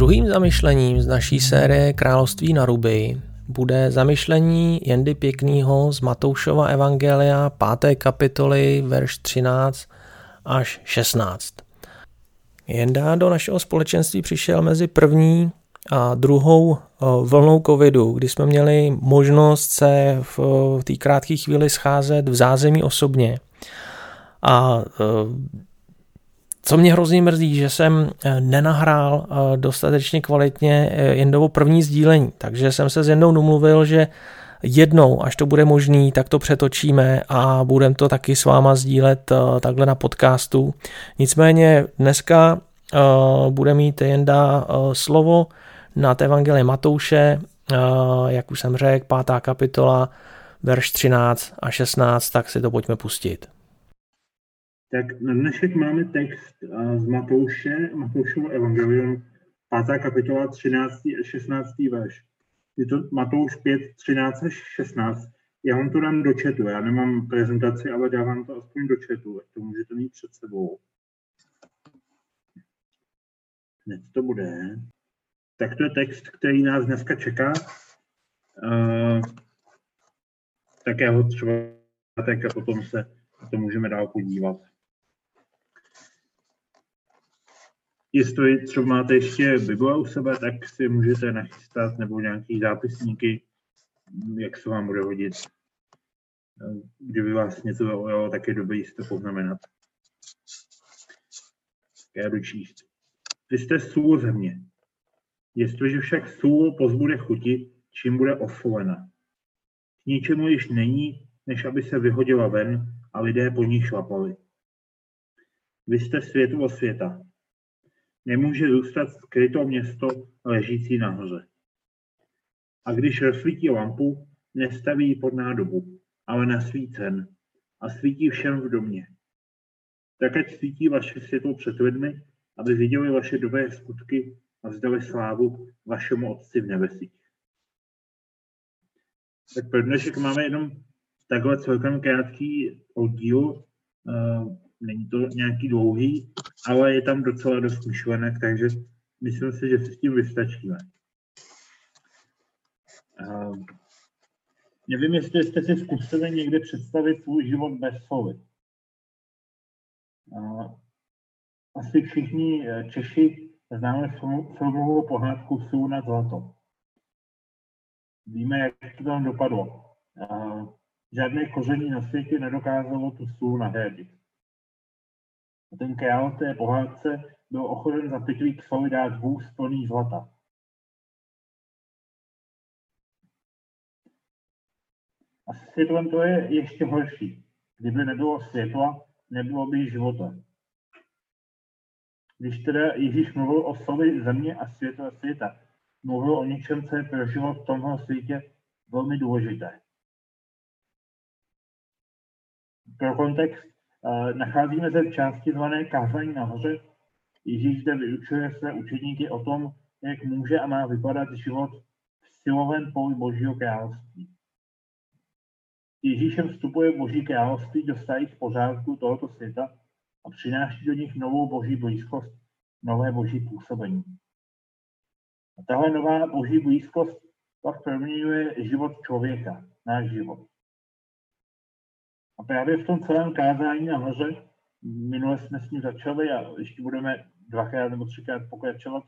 Druhým zamyšlením z naší série Království na ruby bude zamyšlení Jendy Pěknýho z Matoušova Evangelia 5. kapitoly, verš 13 až 16. Jenda do našeho společenství přišel mezi první a druhou eh, vlnou covidu, kdy jsme měli možnost se v, v té krátké chvíli scházet v zázemí osobně. A eh, co mě hrozně mrzí, že jsem eh, nenahrál dostatečně kvalitně Jendovo první sdílení, takže jsem se s Jendou domluvil, že jednou, až to bude možný, tak to přetočíme a budeme to taky s váma sdílet takhle na podcastu. Nicméně dneska bude mít Jenda slovo nad Evangelii Matouše, jak už jsem řekl, pátá kapitola, verš 13 a 16, tak si to pojďme pustit. Tak na dnešek máme text z Matouše, Matoušovo evangelium, pátá kapitola, 13. a 16. verš. Je to Matouš 5, 13 až 16. Já vám to dám do četu, já nemám prezentaci, ale dávám to aspoň do tak to můžete mít před sebou. Hned to bude tak to je text, který nás dneska čeká. Uh, tak já ho třeba a potom se to můžeme dál podívat. Jestli třeba máte ještě Bible u sebe, tak si můžete nachystat nebo nějaký zápisníky, jak se vám bude hodit. Kdyby vás něco zaujalo, tak je dobré si to poznamenat. Já jdu číst. Vy jste sůl země. Jestliže však sůl pozbude chuti, čím bude ofolena. K ničemu již není, než aby se vyhodila ven a lidé po ní šlapali. Vy jste světlo světa. Nemůže zůstat skryto město ležící nahoře. A když rozsvítí lampu, nestaví pod nádobu, ale na svícen a svítí všem v domě. Tak ať svítí vaše světlo před lidmi, aby viděli vaše dobré skutky a vzdali slávu vašemu Otci v nebesích. Tak pro dnešek máme jenom takhle celkem krátký oddíl. Uh, není to nějaký dlouhý, ale je tam docela dost myšlenek, takže myslím si, že si s tím vystačíme. Uh, nevím, jestli jste si zkusili někdy představit svůj život bez soli. Uh, asi všichni Češi známe filmovou pohádku Sůl na zlato. Víme, jak to tam dopadlo. žádné koření na světě nedokázalo tu sůl nahradit. Ten král té pohádce byl ochoten za pytlík soli dát vůz plný zlata. A s světlem to je ještě horší. Kdyby nebylo světla, nebylo by života když teda Ježíš mluvil o soli země a světla světa, mluvil o něčem, co je pro život v tomhle světě velmi důležité. Pro kontext nacházíme se v části zvané kázání nahoře. Ježíš zde vyučuje své učedníky o tom, jak může a má vypadat život v silovém poli Božího království. Ježíšem vstupuje Boží království do starých pořádků tohoto světa a přináší do nich novou boží blízkost, nové boží působení. A tahle nová boží blízkost pak proměňuje život člověka, náš život. A právě v tom celém kázání na hoře, minule jsme s ním začali a ještě budeme dvakrát nebo třikrát pokračovat,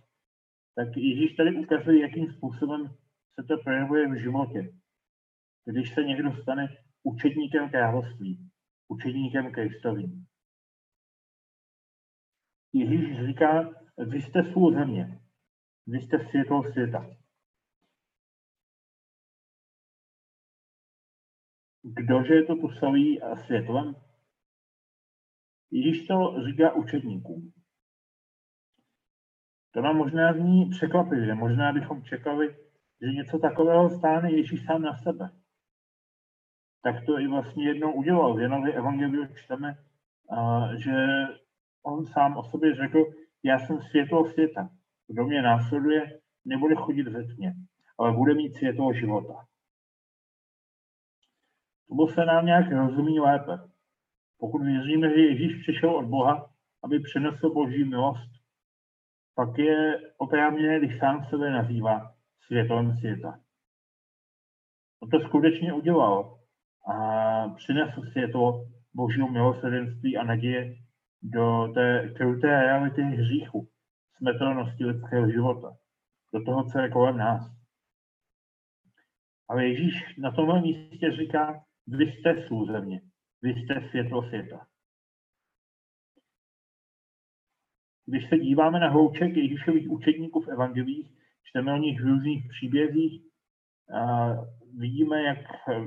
tak Ježíš tady ukazuje, jakým způsobem se to projevuje v životě. Když se někdo stane učedníkem království, učedníkem Kristovým. Ježíš říká, vy jste svůj země, vy jste světlo světa. Kdože je to tu a světlem? Ježíš to říká učedníkům. To nám možná zní překvapivě. Možná bychom čekali, že něco takového stáne Ježíš sám na sebe. Tak to i vlastně jednou udělal. V Janově evangeliu čteme, že on sám o sobě řekl, já jsem světlo světa. Kdo mě následuje, nebude chodit ve tmě, ale bude mít světlo života. To se nám nějak rozumí lépe. Pokud věříme, že Ježíš přišel od Boha, aby přinesl Boží milost, pak je oprávněné, když sám sebe nazývá světlem světa. On to skutečně udělal a přinesl světlo božího milosrdenství a naděje do té kruté reality hříchu, smrtelnosti lidského života, do toho, co je kolem nás. Ale Ježíš na tomhle místě říká, vy jste sůl země, vy jste světlo světa. Když se díváme na hlouček Ježíšových učedníků v evangelích, čteme o nich v různých příbězích, a vidíme, jak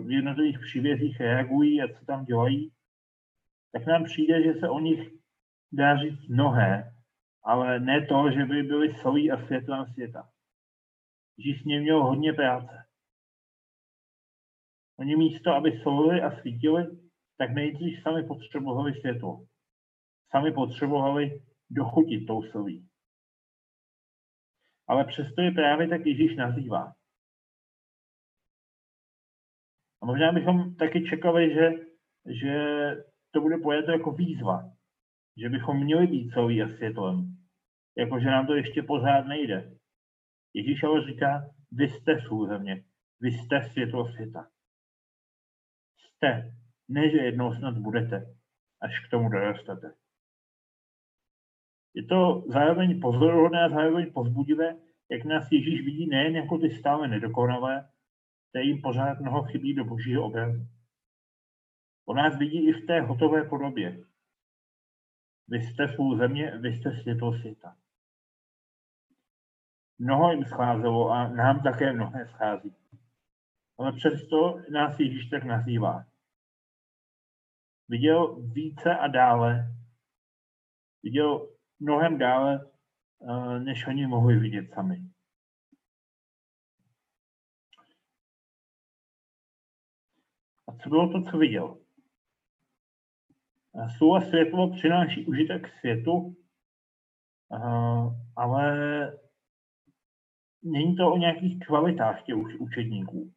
v jednotlivých příbězích reagují a co tam dělají, tak nám přijde, že se o nich dá říct mnohé, ale ne to, že by byli solí a světlem světa. Ježíš s měl hodně práce. Oni místo, aby solili a svítili, tak nejdřív sami potřebovali světlo. Sami potřebovali dochutit tou solí. Ale přesto je právě tak Ježíš nazývá. A možná bychom taky čekali, že, že to bude pojato jako výzva. Že bychom měli být solí a světlem. Jakože nám to ještě pořád nejde. Ježíš ale říká, vy jste sůl země, vy jste světlo světa. Jste, ne že jednou snad budete, až k tomu dorostete. Je to zároveň pozoruhodné a zároveň pozbudivé, jak nás Ježíš vidí nejen jako ty stále nedokonalé, kterým pořád mnoho chybí do božího obrazu. On nás vidí i v té hotové podobě. Vy jste svou země, vy jste světlo světa. Mnoho jim scházelo a nám také mnohé schází. Ale přesto nás Ježíš tak nazývá. Viděl více a dále. Viděl mnohem dále, eh, než oni mohli vidět sami. A co bylo to, co viděl? Sůl a světlo přináší užitek světu, eh, ale není to o nějakých kvalitách těch učedníků.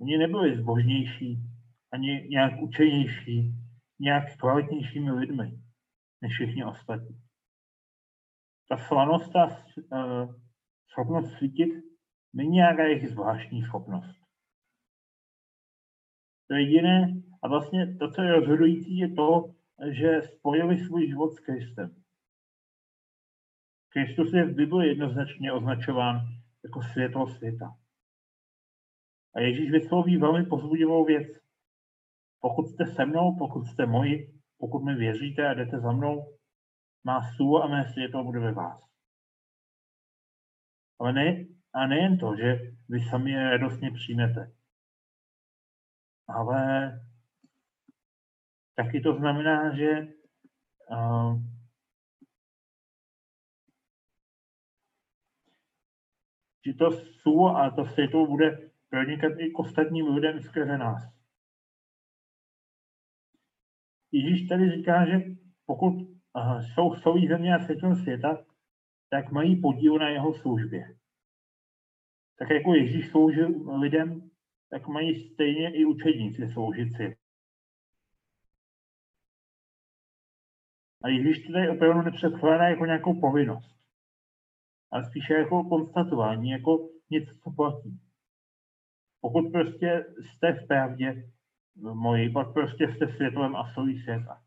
Oni nebyli zbožnější, ani nějak učenější, nějak kvalitnějšími lidmi než všichni ostatní. Ta slanost, ta uh, schopnost svítit, není nějaká jejich zvláštní schopnost. To jediné, a vlastně to, co je rozhodující, je to, že spojili svůj život s Kristem. Kristus je v Bibli jednoznačně označován jako světlo světa. A Ježíš vysloví velmi pozbudivou věc. Pokud jste se mnou, pokud jste moji, pokud mi věříte a jdete za mnou, má sůl a mé světlo bude ve vás. Ale ne, a nejen to, že vy sami je radostně přijmete, ale taky to znamená, že uh, že to sůl a to světlo bude pronikat i k ostatním lidem skrze nás. Ježíš tady říká, že pokud jsou solí země a světlem světa, tak mají podíl na jeho službě. Tak jako Ježíš sloužil lidem, tak mají stejně i učedníci sloužit si. A Ježíš to tady opravdu nepředkládá jako nějakou povinnost, ale spíše jako konstatování, jako něco, co platí. Pokud prostě jste v pravdě moji, pak prostě jste světlem a solí světa.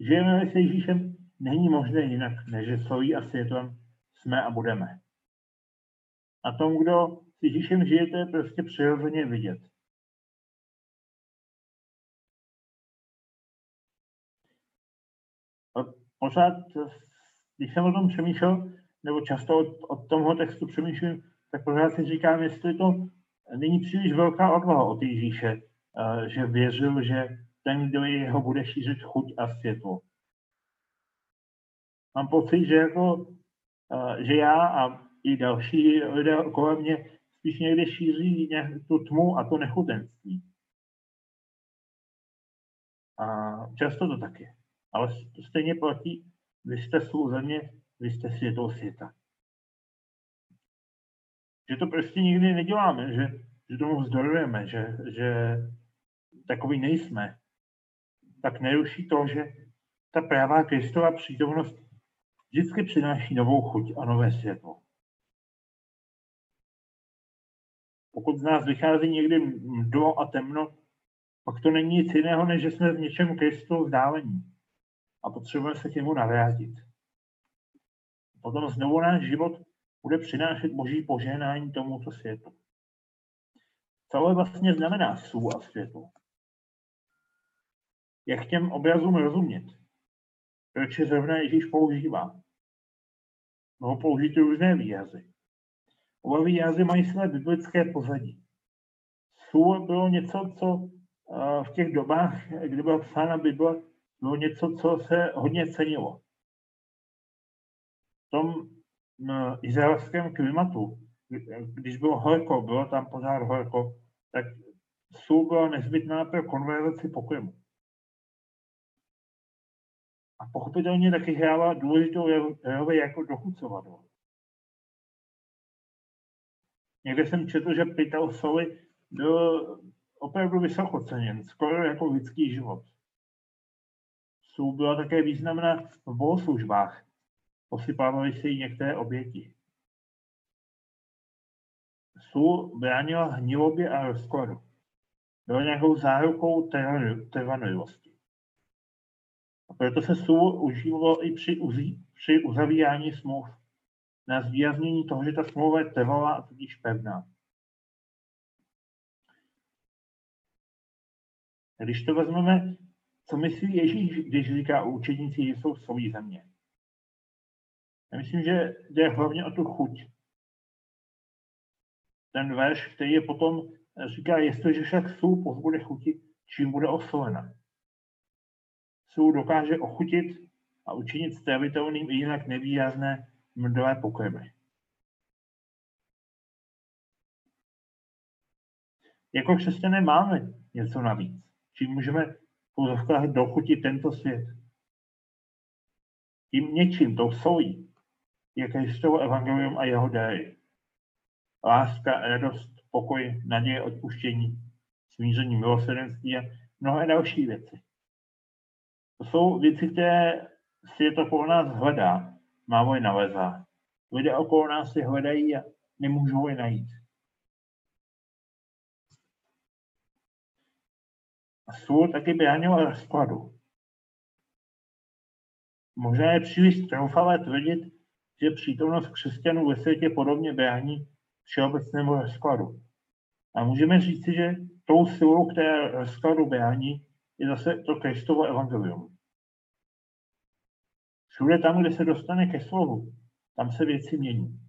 Žijeme s Ježíšem, není možné jinak, než že solí a světlem jsme a budeme. A tomu, kdo s Ježíšem žijete, je prostě přirozeně vidět. Pořád, když jsem o tom přemýšlel, nebo často od, od tomhle textu přemýšlím, tak pořád si říkám, jestli to není příliš velká odvaha od Ježíše, že věřil, že ten, kdo jeho bude šířit chuť a světlo. Mám pocit, že, jako, že já a i další lidé kolem mě spíš někdy šíří tu tmu a to nechutenství. A často to tak je. Ale stejně platí, vy jste svou země, vy jste světlo světa. Že to prostě nikdy neděláme, že, že tomu vzdorujeme, že, že takový nejsme. Tak neruší to, že ta prává Kristova přítomnost vždycky přináší novou chuť a nové světlo. Pokud z nás vychází někdy mdlo a temno, pak to není nic jiného, než že jsme v něčem Kristu vzdálení a potřebujeme se k němu navrátit. Potom znovu náš život bude přinášet boží požehnání tomuto světu. Co vlastně znamená sůl a světlo? Jak těm obrazům rozumět? Proč je zrovna Ježíš používá? Mohu použít různé výrazy. Oba výrazy mají své biblické pozadí. Sůl bylo něco, co eh, v těch dobách, kdy byla psána Bible, bylo něco, co se hodně cenilo. V tom izraelském klimatu, když bylo horko, bylo tam pořád horko, tak sůl byla nezbytná pro konverzaci pokrmu. A pochopitelně taky hrála důležitou roli jako dochucovadlo. Někde jsem četl, že pytel soli byl opravdu vysoko ceněn, skoro jako lidský život. Sůl byla také významná v bohoslužbách. Posypávaly se jí některé oběti. Sůl bránila hnilobě a rozkladu. Byla nějakou zárukou trvanlivosti. A proto se sůl užívalo i při, uzí, při uzavírání smluv na zvýraznění toho, že ta smlouva je trvalá a tudíž pevná. Když to vezmeme, co myslí Ježíš, když říká o učedníci, že jsou svojí země? Já myslím, že jde hlavně o tu chuť. Ten verš, který je potom, říká, jestliže však sůl pozbude chuti, čím bude osolena. Sůl dokáže ochutit a učinit stravitelným i jinak nevýrazné mdlé pokrmy. Jako křesťané máme něco navíc, čím můžeme v dochutit tento svět. Tím něčím, tou solí, je Kristovo evangelium a jeho dary. Láska, radost, pokoj, naděje, odpuštění, smíření, milosrdenství a mnohé další věci. To jsou věci, které svět okolo nás hledá, málo je nalezá. Lidé okolo nás je hledají a nemůžou je najít. A sůl taky bránila rozkladu. Možná je příliš troufalé tvrdit, že přítomnost křesťanů ve světě podobně brání všeobecnému rozkladu. A můžeme říci, že tou silou, která rozkladu brání, je zase to Kristovo evangelium. Všude tam, kde se dostane ke slovu, tam se věci mění.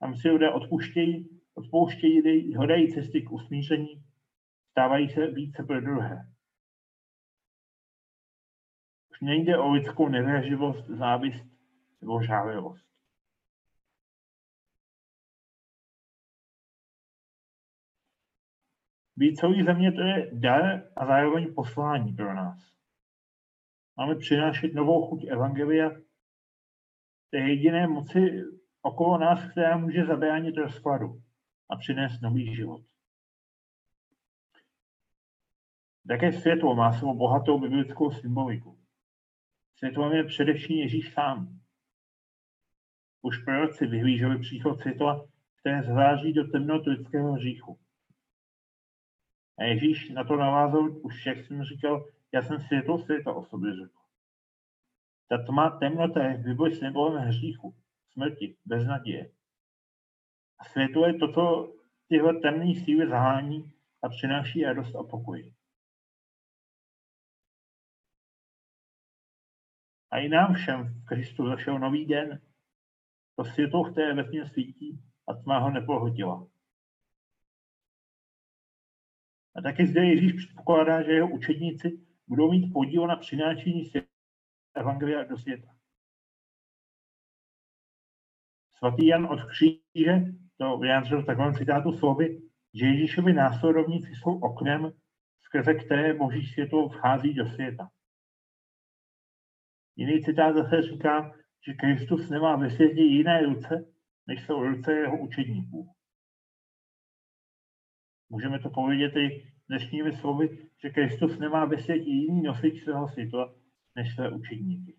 Tam si lidé odpuštějí, odpouštějí, hledají cesty k usmíření, stávají se více pro druhé. Už nejde o lidskou nevraživost, závist nebo žálivost. Být celý země to je dar a zároveň poslání pro nás. Máme přinášet novou chuť Evangelia, je jediné moci okolo nás, která může zabránit rozkladu a přinést nový život. Také světlo má svou bohatou biblickou symboliku. Světlem je především Ježíš sám. Už proroci vyhlíželi příchod světla, které zváží do temnot lidského hříchu. A Ježíš na to navázal už, jak jsem říkal, já jsem světlo světa o sobě řekl. Ta tma temnota je v Bibli symbolem hříchu, smrti, beznaděje. A světlo je to, co tyhle temné síly zahání a přináší radost a pokoj. A i nám všem v Kristu zašel nový den. To světlo, které ve svítí a tma ho nepohodila. A taky zde Ježíš předpokládá, že jeho učedníci budou mít podíl na přinášení světa Evangelia do světa. Svatý Jan od kříže to vyjádřil v takovém citátu slovy, že Ježíšovi následovníci jsou oknem, skrze které boží světlo vchází do světa. Jiný citát zase říká, že Kristus nemá ve světě jiné ruce, než jsou ruce jeho učedníků. Můžeme to povědět i dnešními slovy, že Kristus nemá ve světě jiný nosič svého světla, než své učedníky.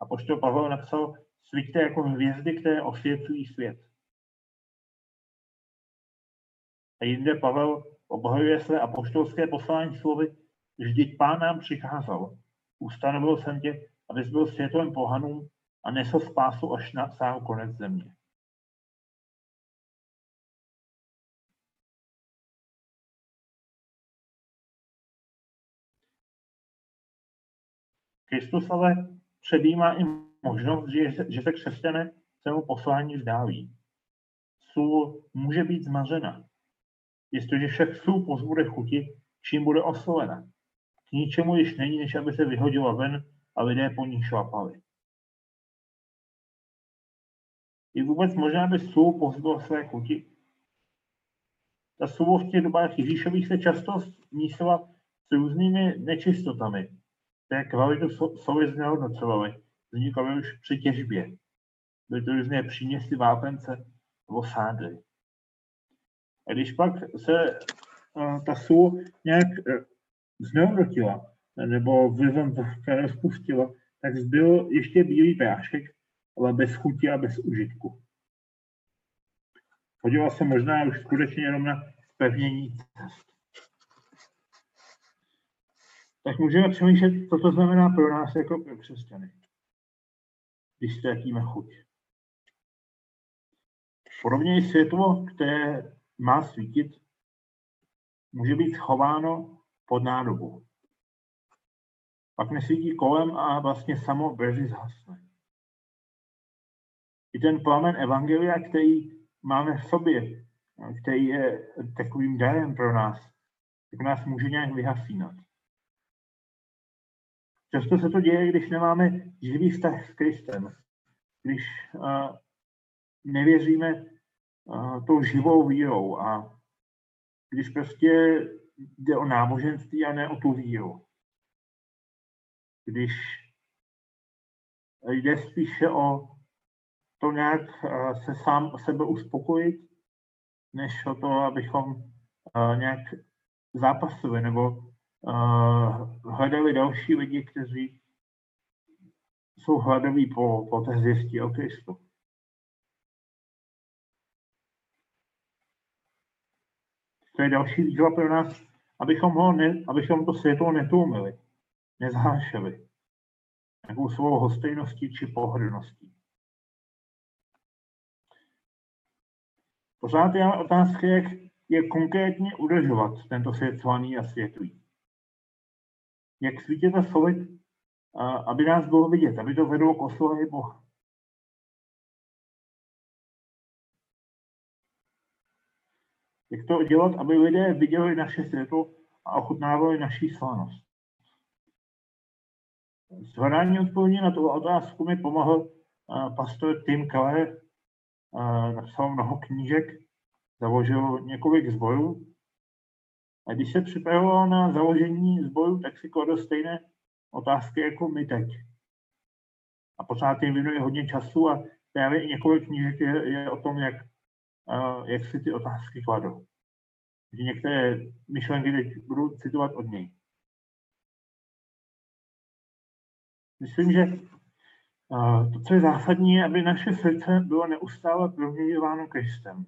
A poštol Pavel napsal, svíťte jako hvězdy, které osvěcují svět. A jinde Pavel obhajuje své apoštolské poslání slovy, vždyť pán nám přikázal, ustanovil jsem tě, abys byl světlem pohanům a nesl spásu až na sám konec země. Kristus ale předjímá i možnost, že, že se křesťané svému poslání vzdáví. Sůl může být zmařena, jestliže však sůl pozbude chuti, čím bude oslovena. K ničemu již není, než aby se vyhodila ven a lidé po ní šlapali. Je vůbec možná, aby sůl pozbyl své chuti? Ta sůl v těch dobách Ježíšových se často mísila s různými nečistotami, které kvalitu soli znehodnocovaly. Vznikaly už při těžbě. Byly to různé příměsi vápence nebo sádry. A když pak se uh, ta sůl nějak uh, znehodnotila, nebo vlivem které spustila, tak zbyl ještě bílý prášek, ale bez chuti a bez užitku. Podíval se možná už skutečně jenom na pevnění cest. Tak můžeme přemýšlet, co to znamená pro nás jako pro křesťany, když ztratíme chuť. Podobně i světlo, které má svítit, může být schováno pod nádobu. Pak nesvítí kolem a vlastně samo brzy zhasne. I ten plamen Evangelia, který máme v sobě, který je takovým darem pro nás, tak nás může nějak vyhasínat. Často se to děje, když nemáme živý vztah s Kristem, když uh, nevěříme uh, tou živou vírou a když prostě jde o náboženství a ne o tu víru. Když jde spíše o to nějak se sám sebe uspokojit, než o to, abychom nějak zápasili nebo hledali další lidi, kteří jsou hladoví po, po té zvěstí o Kristu. To je další výzva pro nás, abychom, ho ne, abychom to světlo netloumili, nezhášeli nějakou svou hostejností či pohodlností. Pořád je otázka, jak je konkrétně udržovat tento svět slaný a světlý. Jak svítit a solit, aby nás bylo vidět, aby to vedlo k oslavě Boha. Jak to dělat, aby lidé viděli naše světlo a ochutnávali naší slanost. S hledání odpovědi na tu otázku mi pomohl pastor Tim Keller, napsal mnoho knížek, založil několik zborů. A když se připravoval na založení zboru, tak si kladl stejné otázky jako my teď. A pořád jim věnuje hodně času a právě i několik knížek je, je o tom, jak, jak si ty otázky kladou. Některé myšlenky teď budu citovat od něj. Myslím, že to, co je zásadní, je, aby naše srdce bylo neustále proměňováno Kristem.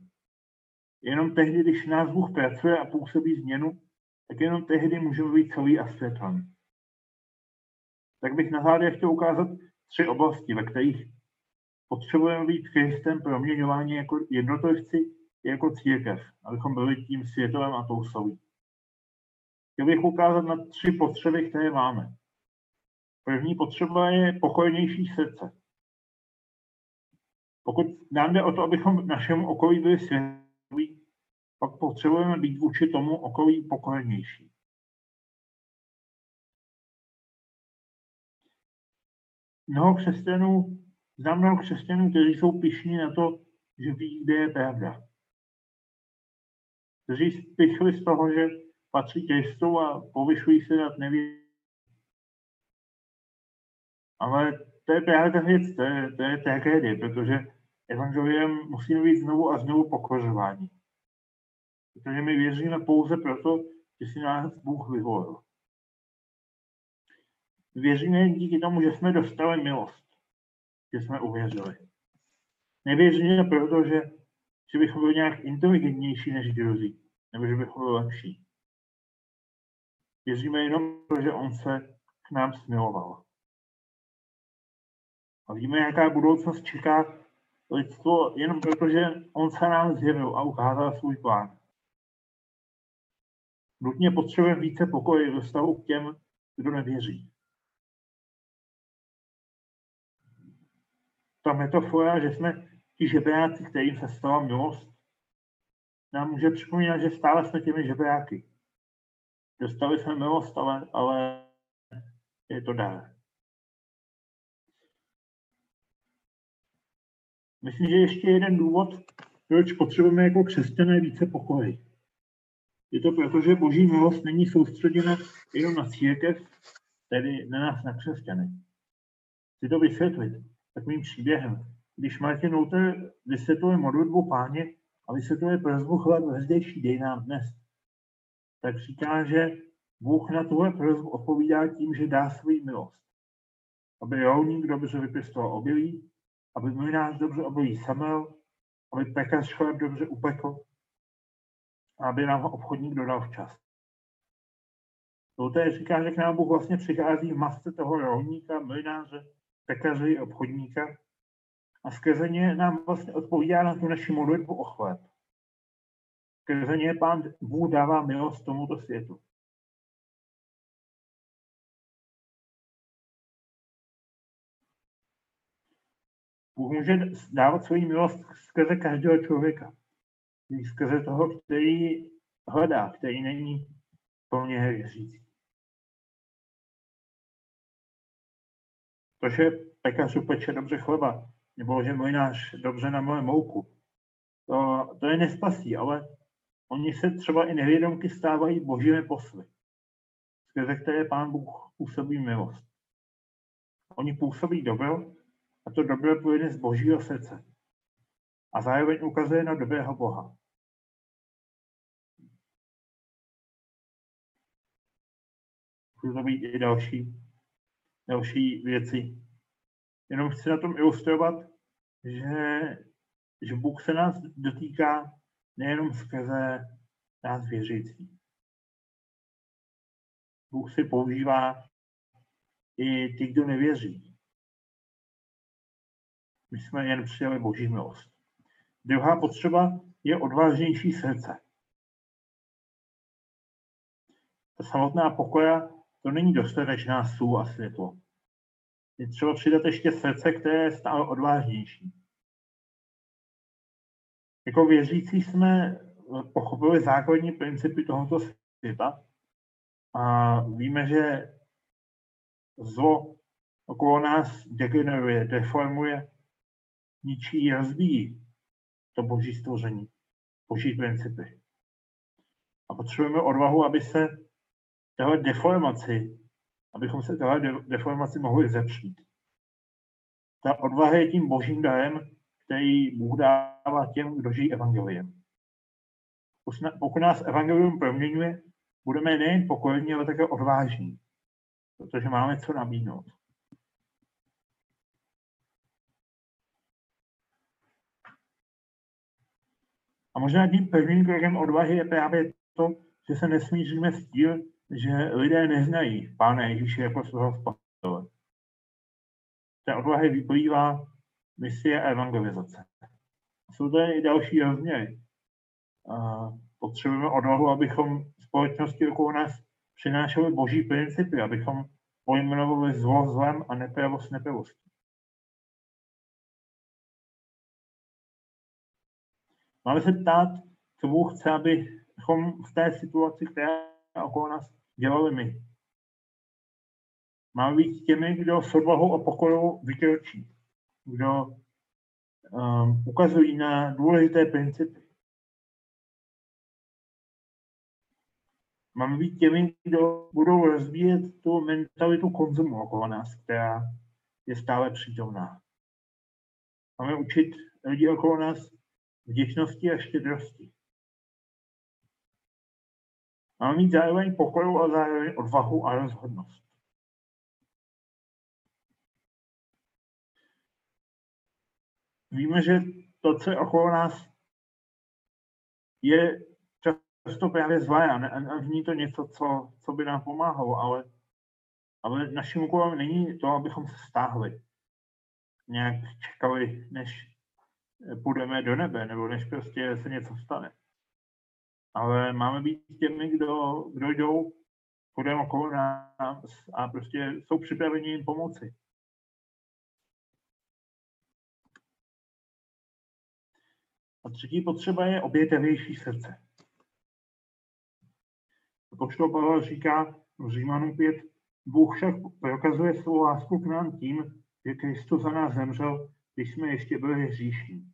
Jenom tehdy, když nás Bůh pracuje a působí změnu, tak jenom tehdy můžeme být celý a světlem. Tak bych na závěr chtěl ukázat tři oblasti, ve kterých potřebujeme být Kristem proměňování jako jednotlivci jako církev, abychom byli tím světlem a tou solí. Chtěl bych ukázat na tři potřeby, které máme. První potřeba je pokojnější srdce. Pokud nám jde o to, abychom našemu okolí byli světlí, pak potřebujeme být vůči tomu okolí pokojnější. Mnoho křesťanů, znám mnoho křesťanů, kteří jsou pišní na to, že ví, kde je pravda. Kteří spichli z toho, že patří Kristu a povyšují se nad nevědomí ale to je právě ta věc, to je, to je tragédie, protože evangelium musíme být znovu a znovu pokořování. Protože my věříme pouze proto, že si nás Bůh vyvolil. Věříme díky tomu, že jsme dostali milost. že jsme uvěřili. Nevěříme proto, že, že bychom byli nějak inteligentnější než druzí, nebo že bychom byli lepší. Věříme jenom to, že on se k nám smiloval. A víme, jaká budoucnost čeká lidstvo jenom proto, že on se nám zjevil a ukázal svůj plán. Nutně potřebujeme více pokoje ve vztahu k těm, kdo nevěří. Ta metafora, že jsme ti žebráci, kterým se stala milost, nám může připomínat, že stále jsme těmi žebráky. Dostali jsme milost, ale, ale je to dár. Myslím, že ještě jeden důvod, proč potřebujeme jako křesťané více pokoje. Je to proto, že boží milost není soustředěna jenom na církev, tedy na nás, na křesťany. Chci to vysvětlit takovým příběhem. Když Martin Luther vysvětluje modlitbu páně a vysvětluje prozbu chleb zdejší dej nám dnes, tak říká, že Bůh na tuhle prozbu odpovídá tím, že dá svou milost. Aby rolník dobře vypěstoval obilí, aby mlinář dobře obilí samel, aby pekař chleb dobře upekl, a aby nám ho obchodník dodal včas. Luther říká, že k nám Bůh vlastně přichází v masce toho rolníka, mlináře, pekaře i obchodníka a skrze ně nám vlastně odpovídá na tu naši modlitbu o chleb. Skrze ně pán Bůh dává milost tomuto světu. Bůh může dávat svoji milost skrze každého člověka. Skrze toho, který hledá, který není plně věřící. To, že pekař upeče dobře chleba, nebo že mlinář dobře namluje mouku, to, to je nespasí, ale oni se třeba i nevědomky stávají božími posly, skrze které pán Bůh působí milost. Oni působí dobro a to dobro plyne z božího srdce. A zároveň ukazuje na dobrého Boha. Může to být i další, další věci. Jenom chci na tom ilustrovat, že, že Bůh se nás dotýká nejenom skrze nás věřící. Bůh si používá i ty, kdo nevěří. My jsme jen přijali boží milost. Druhá potřeba je odvážnější srdce. Ta samotná pokoja to není dostatečná sůl a světlo. Je třeba přidat ještě srdce, které je stále odvážnější. Jako věřící jsme pochopili základní principy tohoto světa a víme, že zlo okolo nás degeneruje, deformuje, ničí, rozbíjí to boží stvoření, boží principy. A potřebujeme odvahu, aby se téhle deformaci, abychom se téhle deformaci mohli zepřít. Ta odvaha je tím božím darem, který Bůh dává těm, kdo žijí evangeliem. Pokud nás evangelium proměňuje, budeme nejen pokojní, ale také odvážní, protože máme co nabídnout. A možná tím prvním krokem odvahy je právě to, že se nesmíříme s tím, že lidé neznají Pána Ježíše jako svého spasitele. Ta odvahy vyplývá misie a evangelizace. Jsou tady i další rozměry. Potřebujeme odvahu, abychom společnosti okolo nás přinášeli boží principy, abychom pojmenovali zlo zlem a nepravost nepravostí. Máme se ptát, co Bůh chce, abychom v té situaci, která okolo nás dělali my. Máme být těmi, kdo s odvahou a pokojou vykročí, kdo um, ukazují na důležité principy. Máme být těmi, kdo budou rozvíjet tu mentalitu konzumu okolo nás, která je stále přítomná. Máme učit lidi okolo nás vděčnosti a štědrosti. Máme mít zároveň pokoju a zároveň odvahu a rozhodnost. víme, že to, co je okolo nás, je často právě zlé a není to něco, co, co by nám pomáhalo, ale, ale naším úkolem není to, abychom se stáhli. Nějak čekali, než půjdeme do nebe, nebo než prostě se něco stane. Ale máme být těmi, kdo, kdo jdou podem okolo nás a prostě jsou připraveni jim pomoci. A třetí potřeba je obětavější srdce. Poštol Pavel říká v Římanu 5, Bůh však prokazuje svou lásku k nám tím, že Kristus za nás zemřel, když jsme ještě byli hříšní.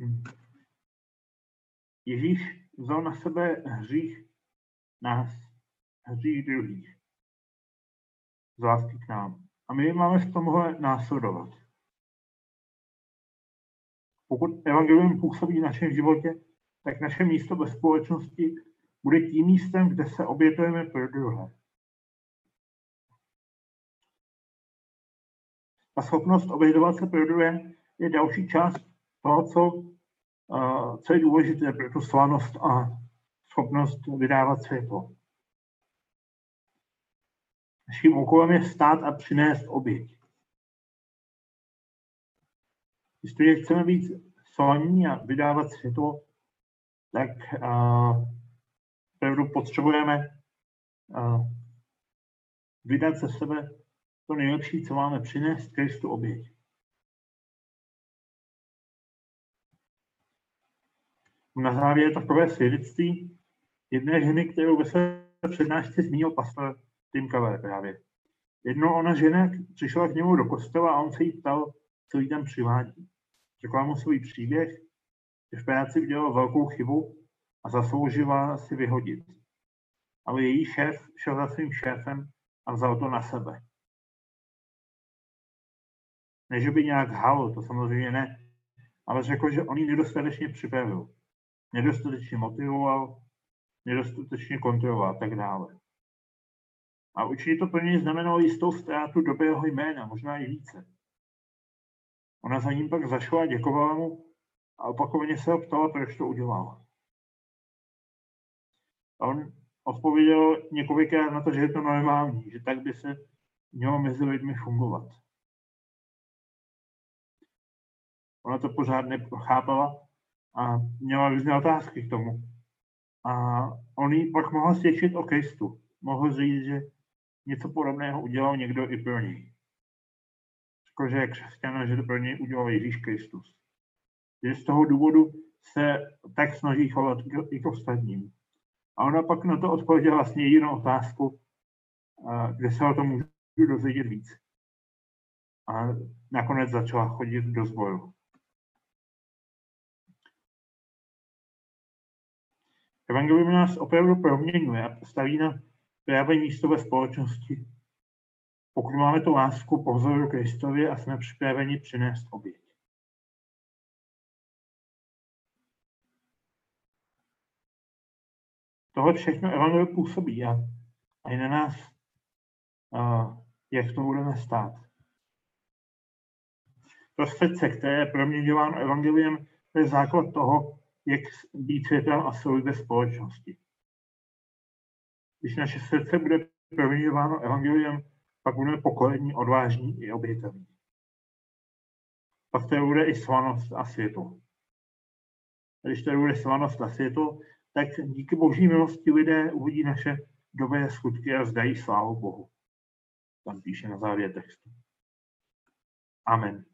Hmm. Ježíš vzal na sebe hřích nás, hřích druhých. Z lásky k nám. A my máme v tomhle následovat. Pokud evangelium působí v našem životě, tak naše místo ve společnosti bude tím místem, kde se obětujeme pro druhé. Ta schopnost obětovat se pro druhé je další část toho, co, co je důležité pro tu slanost a schopnost vydávat světlo. Naším úkolem je stát a přinést oběť. Jestliže chceme být slaní a vydávat světlo, tak opravdu potřebujeme uh, vydat ze sebe to nejlepší, co máme přinést, Kristu oběť. Na závěr takové svědectví jedné ženy, kterou ve své přednášce zmínil pastor Tim Keller právě. Jednou ona žena přišla k němu do kostela a on se jí ptal, co jí tam přivádí. Řekla mu svůj příběh, že v práci udělal velkou chybu a zasloužila si vyhodit. Ale její šéf šel za svým šéfem a vzal to na sebe. Ne, že by nějak halo, to samozřejmě ne, ale řekl, že on ji nedostatečně připravil nedostatečně motivoval, nedostatečně kontroloval a tak dále. A určitě to pro něj znamenalo jistou ztrátu dobrého jména, možná i více. Ona za ním pak zašla a děkovala mu a opakovaně se ho ptala, proč to udělal. A on odpověděl několikrát na to, že je to normální, že tak by se mělo mezi lidmi fungovat. Ona to pořád nechápala a měla různé otázky k tomu. A on jí pak mohl svědčit o Kristu. Mohl říct, že něco podobného udělal někdo i pro něj. Řekl, že je křesťan, že to pro něj udělal Ježíš Kristus. Že z toho důvodu se tak snaží chovat i k ostatním. A ona pak na to odpověděla vlastně jedinou otázku, kde se o tom můžu dozvědět víc. A nakonec začala chodit do zboru. Evangelium nás opravdu proměňuje a staví na právě místo ve společnosti. Pokud máme tu lásku po vzoru Kristově a jsme připraveni přinést oběť. Tohle všechno Evangelium působí a, a i na nás, a, jak v tom budeme stát. To srdce, které je proměňováno Evangeliem, to je základ toho, jak být světlem a solí ve společnosti. Když naše srdce bude proměňováno evangeliem, pak budeme pokorení, odvážní i obětaví. Pak to bude i slanost a světlo. A když to bude slanost a světlo, tak díky boží milosti lidé uvidí naše dobré skutky a zdají slávu Bohu. Tam píše na závěr textu. Amen.